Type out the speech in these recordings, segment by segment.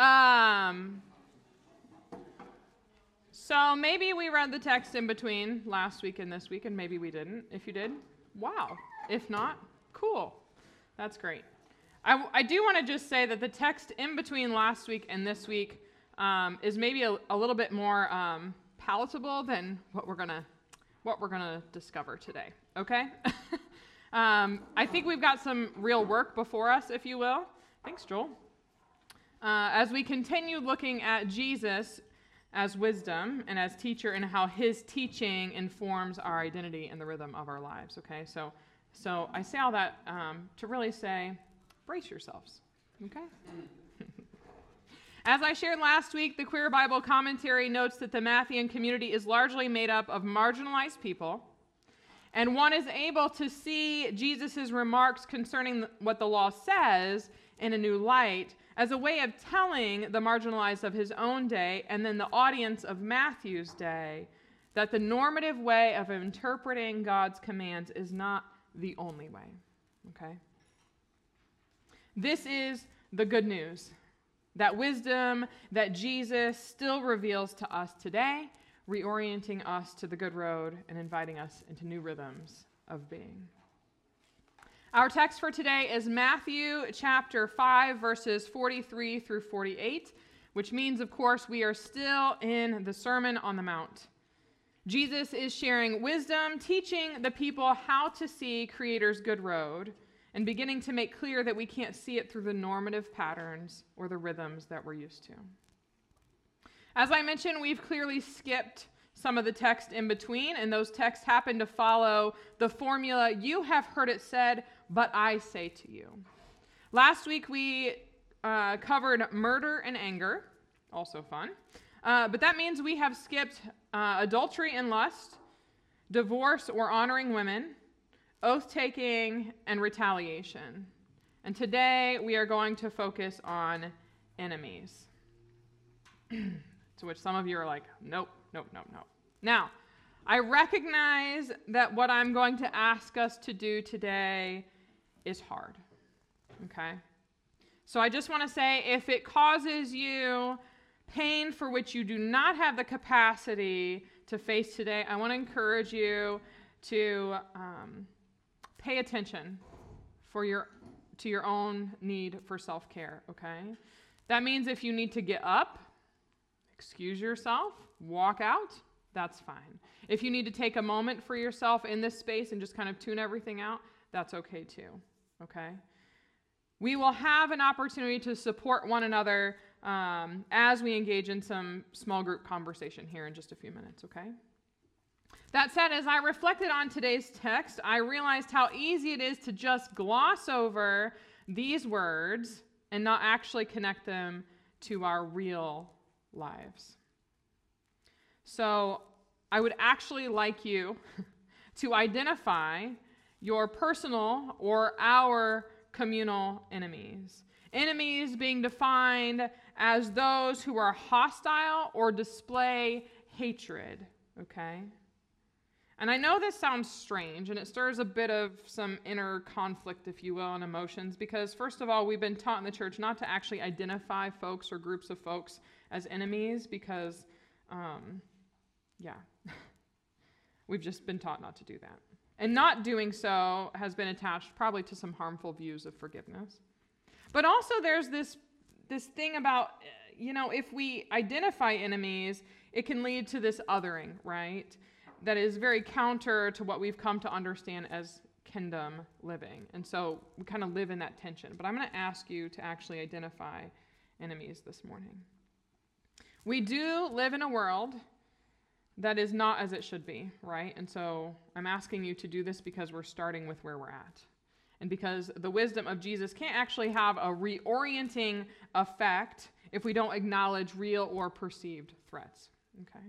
Um, so maybe we read the text in between last week and this week, and maybe we didn't. If you did, wow. If not, cool. That's great. I, I do want to just say that the text in between last week and this week um, is maybe a, a, little bit more um, palatable than what we're gonna what we're gonna discover today. Okay. um, I think we've got some real work before us, if you will. Thanks, Joel. Uh, as we continue looking at Jesus as wisdom and as teacher and how his teaching informs our identity and the rhythm of our lives. Okay, so so I say all that um, to really say, brace yourselves. Okay. As I shared last week, the Queer Bible Commentary notes that the Matthean community is largely made up of marginalized people, and one is able to see Jesus' remarks concerning what the law says in a new light as a way of telling the marginalized of his own day and then the audience of Matthew's day that the normative way of interpreting God's commands is not the only way. Okay? This is the good news that wisdom that Jesus still reveals to us today, reorienting us to the good road and inviting us into new rhythms of being. Our text for today is Matthew chapter 5, verses 43 through 48, which means, of course, we are still in the Sermon on the Mount. Jesus is sharing wisdom, teaching the people how to see Creator's good road and beginning to make clear that we can't see it through the normative patterns or the rhythms that we're used to. As I mentioned, we've clearly skipped some of the text in between, and those texts happen to follow the formula you have heard it said, but I say to you. Last week we uh, covered murder and anger, also fun. Uh, but that means we have skipped uh, adultery and lust, divorce or honoring women, oath taking, and retaliation. And today we are going to focus on enemies. to which some of you are like, nope, nope, nope, nope. Now, I recognize that what I'm going to ask us to do today is hard. Okay? So I just want to say if it causes you pain for which you do not have the capacity to face today, I want to encourage you to um, pay attention for your to your own need for self-care, okay? That means if you need to get up, excuse yourself, walk out, that's fine. If you need to take a moment for yourself in this space and just kind of tune everything out, that's okay too, okay? We will have an opportunity to support one another um, as we engage in some small group conversation here in just a few minutes, okay? That said, as I reflected on today's text, I realized how easy it is to just gloss over these words and not actually connect them to our real lives. So, I would actually like you to identify your personal or our communal enemies. Enemies being defined as those who are hostile or display hatred, okay? And I know this sounds strange and it stirs a bit of some inner conflict, if you will, and emotions because, first of all, we've been taught in the church not to actually identify folks or groups of folks as enemies because, um, yeah, we've just been taught not to do that. And not doing so has been attached probably to some harmful views of forgiveness. But also, there's this, this thing about, eh, you know, if we identify enemies, it can lead to this othering, right? that is very counter to what we've come to understand as kingdom living. And so we kind of live in that tension. But I'm going to ask you to actually identify enemies this morning. We do live in a world that is not as it should be, right? And so I'm asking you to do this because we're starting with where we're at. And because the wisdom of Jesus can't actually have a reorienting effect if we don't acknowledge real or perceived threats, okay?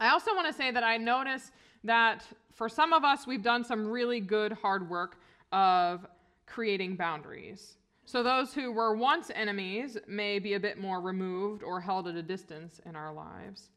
I also want to say that I notice that for some of us, we've done some really good hard work of creating boundaries. So those who were once enemies may be a bit more removed or held at a distance in our lives.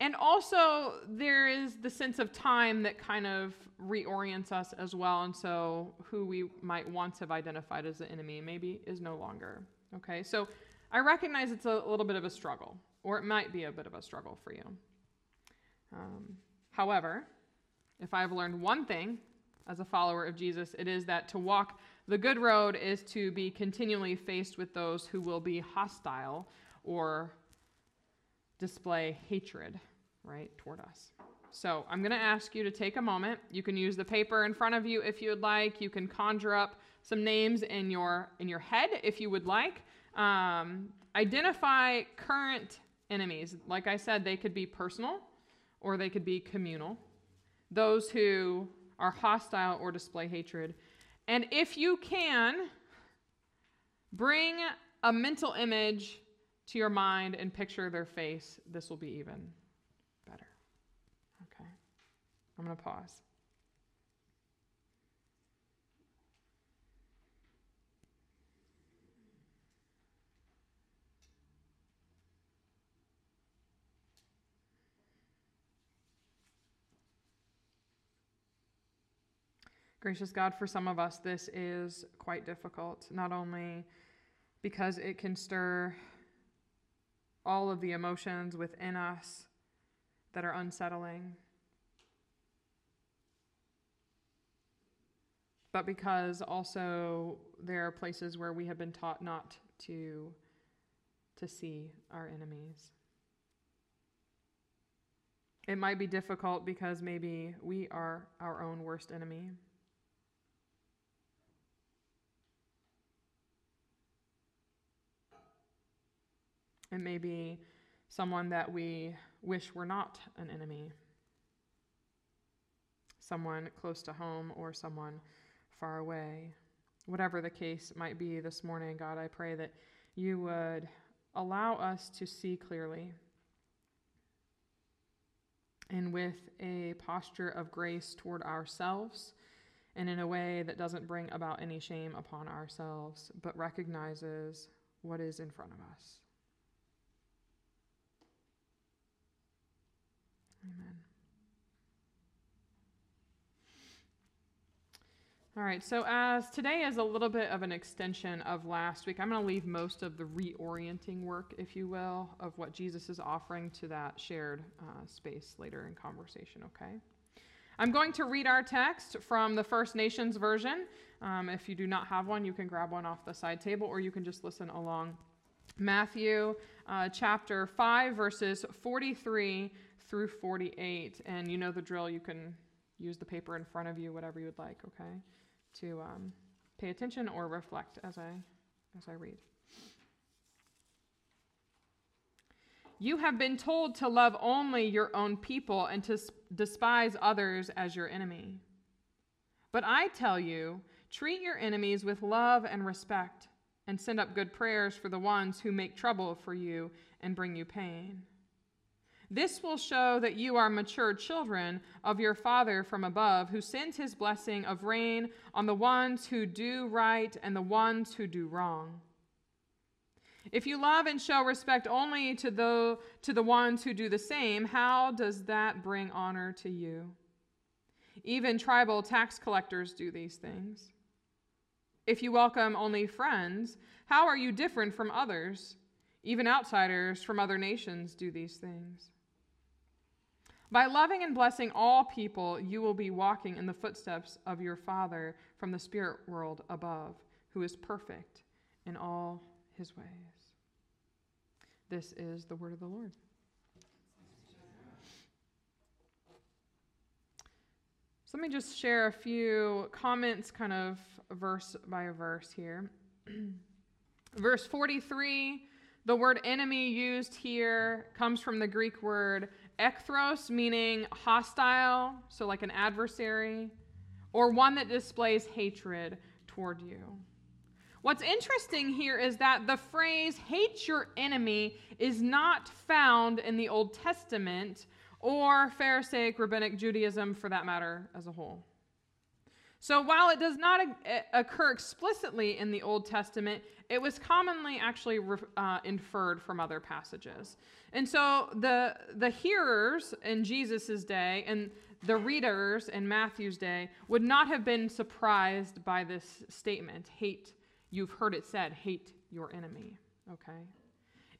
And also, there is the sense of time that kind of reorients us as well. And so, who we might once have identified as the enemy maybe is no longer. Okay, so I recognize it's a little bit of a struggle, or it might be a bit of a struggle for you. Um, however, if I've learned one thing as a follower of Jesus, it is that to walk the good road is to be continually faced with those who will be hostile or display hatred, right, toward us. So I'm going to ask you to take a moment. You can use the paper in front of you if you would like. You can conjure up some names in your in your head if you would like. Um, identify current enemies. Like I said, they could be personal or they could be communal. Those who are hostile or display hatred. And if you can, bring a mental image to your mind and picture their face. This will be even better. Okay. I'm going to pause. Gracious God, for some of us, this is quite difficult, not only because it can stir all of the emotions within us that are unsettling, but because also there are places where we have been taught not to, to see our enemies. It might be difficult because maybe we are our own worst enemy. It may be someone that we wish were not an enemy, someone close to home or someone far away. Whatever the case might be this morning, God, I pray that you would allow us to see clearly and with a posture of grace toward ourselves and in a way that doesn't bring about any shame upon ourselves, but recognizes what is in front of us. Amen. All right, so as today is a little bit of an extension of last week, I'm going to leave most of the reorienting work, if you will, of what Jesus is offering to that shared uh, space later in conversation, okay? I'm going to read our text from the First Nations version. Um, if you do not have one, you can grab one off the side table or you can just listen along. Matthew uh, chapter 5, verses 43 through 48. And you know the drill. You can use the paper in front of you, whatever you would like, okay, to um, pay attention or reflect as I, as I read. You have been told to love only your own people and to despise others as your enemy. But I tell you, treat your enemies with love and respect, and send up good prayers for the ones who make trouble for you and bring you pain. This will show that you are mature children of your Father from above, who sends his blessing of rain on the ones who do right and the ones who do wrong. If you love and show respect only to the, to the ones who do the same, how does that bring honor to you? Even tribal tax collectors do these things. If you welcome only friends, how are you different from others? Even outsiders from other nations do these things. By loving and blessing all people, you will be walking in the footsteps of your Father from the spirit world above, who is perfect in all his ways. This is the word of the Lord. So let me just share a few comments, kind of verse by verse here. verse 43, the word enemy used here comes from the Greek word Echthros, meaning hostile, so like an adversary, or one that displays hatred toward you. What's interesting here is that the phrase hate your enemy is not found in the Old Testament or Pharisaic rabbinic Judaism for that matter as a whole. So while it does not occur explicitly in the Old Testament, it was commonly actually uh, inferred from other passages. And so the, the hearers in Jesus' day and the readers in Matthew's day would not have been surprised by this statement hate, you've heard it said, hate your enemy. Okay?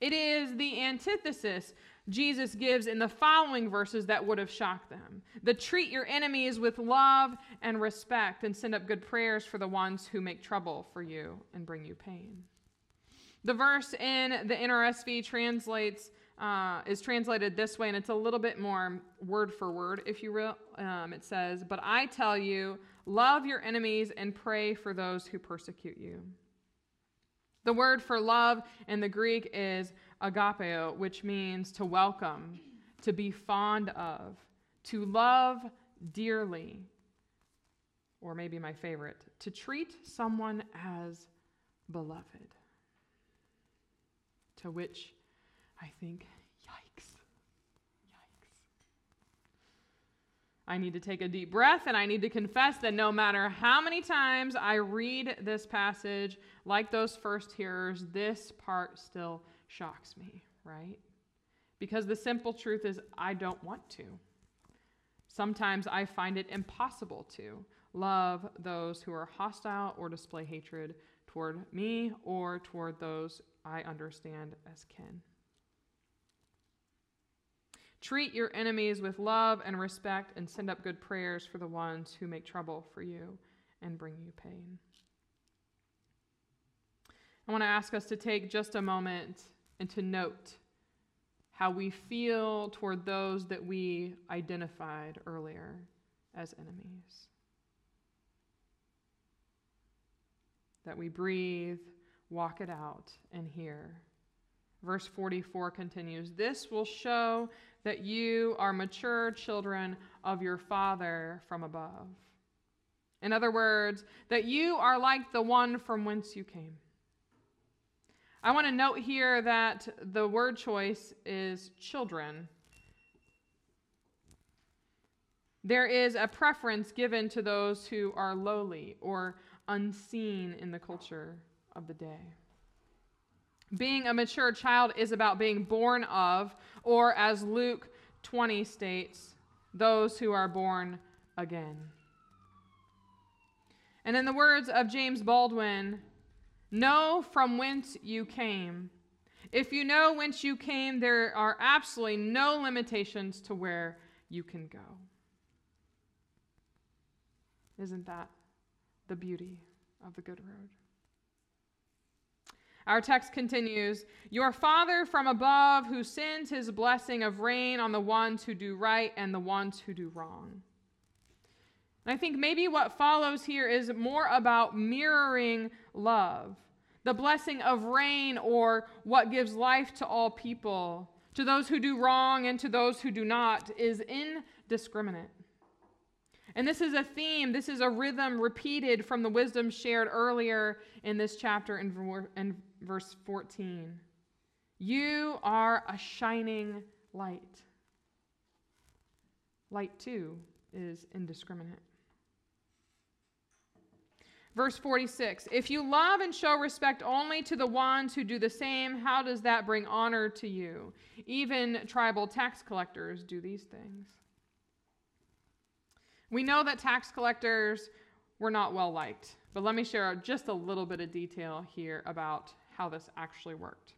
It is the antithesis Jesus gives in the following verses that would have shocked them. The treat your enemies with love and respect and send up good prayers for the ones who make trouble for you and bring you pain. The verse in the NRSV translates uh, is translated this way, and it's a little bit more word for word, if you will. Um, it says, But I tell you, love your enemies and pray for those who persecute you. The word for love in the Greek is agapeo, which means to welcome, to be fond of, to love dearly, or maybe my favorite, to treat someone as beloved. To which I think, yikes, yikes. I need to take a deep breath and I need to confess that no matter how many times I read this passage, like those first hearers, this part still shocks me, right? Because the simple truth is, I don't want to. Sometimes I find it impossible to love those who are hostile or display hatred toward me or toward those I understand as kin. Treat your enemies with love and respect and send up good prayers for the ones who make trouble for you and bring you pain. I want to ask us to take just a moment and to note how we feel toward those that we identified earlier as enemies. That we breathe, walk it out, and hear. Verse 44 continues This will show that you are mature children of your Father from above. In other words, that you are like the one from whence you came. I want to note here that the word choice is children. There is a preference given to those who are lowly or unseen in the culture of the day. Being a mature child is about being born of, or as Luke 20 states, those who are born again. And in the words of James Baldwin, know from whence you came. If you know whence you came, there are absolutely no limitations to where you can go. Isn't that the beauty of the good road? Our text continues Your Father from above, who sends his blessing of rain on the ones who do right and the ones who do wrong. I think maybe what follows here is more about mirroring love, the blessing of rain, or what gives life to all people, to those who do wrong and to those who do not, is indiscriminate. And this is a theme, this is a rhythm repeated from the wisdom shared earlier in this chapter in verse 14. You are a shining light. Light, too, is indiscriminate. Verse 46 If you love and show respect only to the ones who do the same, how does that bring honor to you? Even tribal tax collectors do these things. We know that tax collectors were not well liked, but let me share just a little bit of detail here about how this actually worked.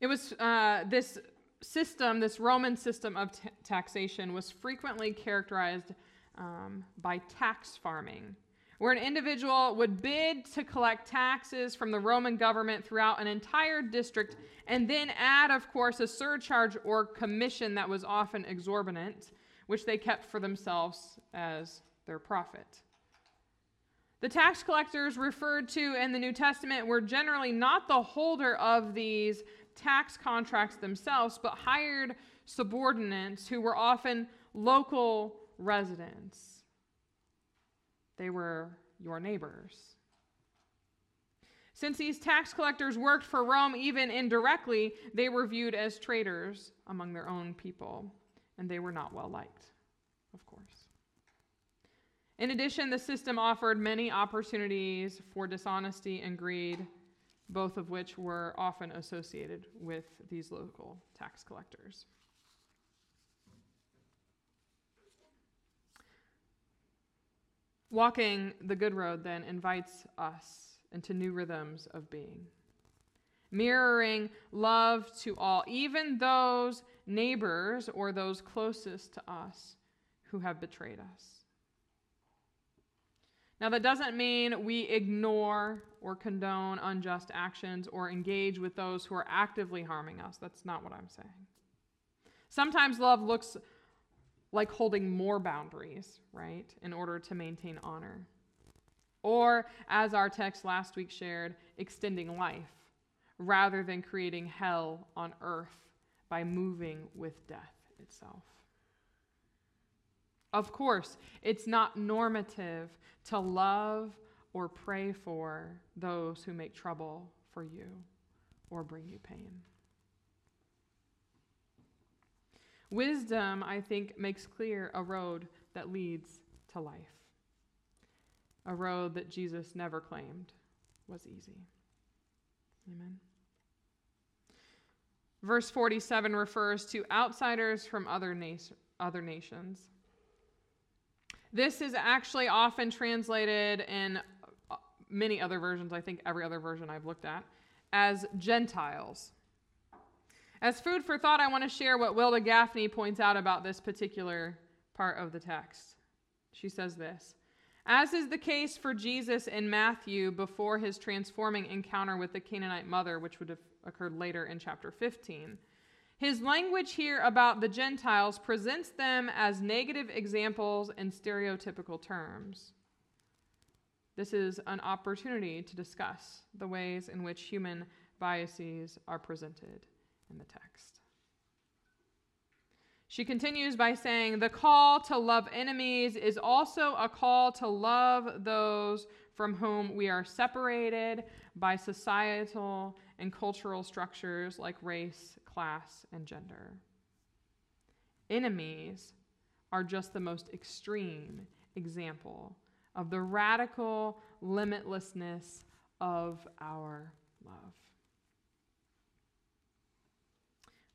It was uh, this system, this Roman system of t- taxation, was frequently characterized um, by tax farming, where an individual would bid to collect taxes from the Roman government throughout an entire district and then add, of course, a surcharge or commission that was often exorbitant which they kept for themselves as their profit. The tax collectors referred to in the New Testament were generally not the holder of these tax contracts themselves, but hired subordinates who were often local residents. They were your neighbors. Since these tax collectors worked for Rome even indirectly, they were viewed as traitors among their own people and they were not well liked, of course. In addition, the system offered many opportunities for dishonesty and greed, both of which were often associated with these local tax collectors. Walking the good road then invites us into new rhythms of being. mirroring love to all, even those neighbors or those closest to us who have betrayed us. Now, that doesn't mean we ignore or condone unjust actions or engage with those who are actively harming us. That's not what I'm saying. Sometimes love looks like holding more boundaries, right, in order to maintain honor. Or, as our text last week shared, extending life rather than creating hell on earth by moving with death itself. Of course, it's not normative to love or pray for those who make trouble for you or bring you pain. Wisdom, I think, makes clear a road that leads to life, a road that Jesus never claimed was easy. Amen. Verse 47 refers to outsiders from other, na- other nations. This is actually often translated in uh, many other versions, I think every other version I've looked at, as Gentiles. As food for thought, I want to share what Wilda Gafney points out about this particular part of the text. She says this As is the case for Jesus in Matthew before his transforming encounter with the Canaanite mother, which would have occurred later in chapter 15, his language here about the Gentiles presents them as negative examples in stereotypical terms. This is an opportunity to discuss the ways in which human biases are presented in the text. She continues by saying, The call to love enemies is also a call to love those from whom we are separated by societal and cultural structures like race, class, and gender. Enemies are just the most extreme example of the radical limitlessness of our love.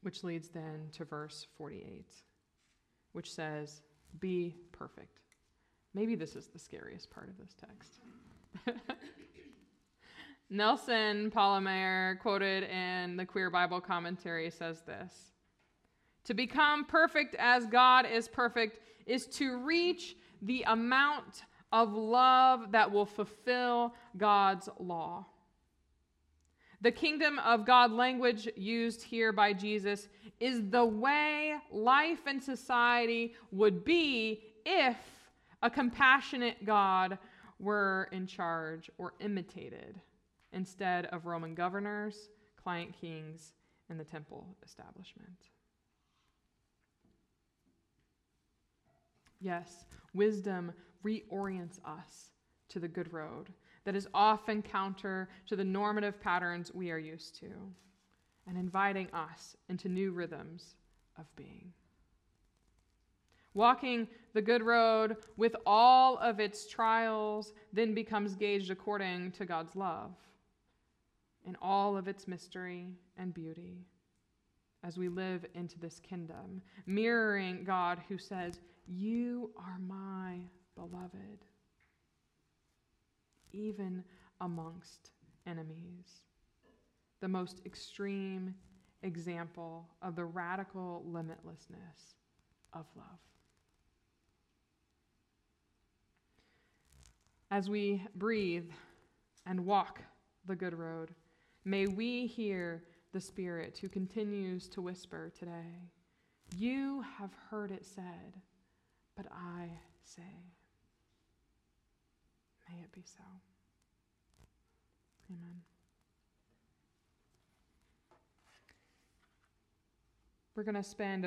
Which leads then to verse 48, which says, Be perfect. Maybe this is the scariest part of this text. Nelson Pallmeyer, quoted in the Queer Bible Commentary, says this To become perfect as God is perfect is to reach the amount of love that will fulfill God's law. The kingdom of God language used here by Jesus is the way life and society would be if a compassionate God were in charge or imitated instead of Roman governors, client kings, and the temple establishment. Yes, wisdom reorients us to the good road that is often counter to the normative patterns we are used to, and inviting us into new rhythms of being. Walking the good road with all of its trials then becomes gauged according to God's love in all of its mystery and beauty as we live into this kingdom, mirroring God who says, You are my beloved, even amongst enemies. The most extreme example of the radical limitlessness of love. As we breathe and walk the good road, May we hear the Spirit who continues to whisper today, You have heard it said, but I say, May it be so. Amen. We're going to spend a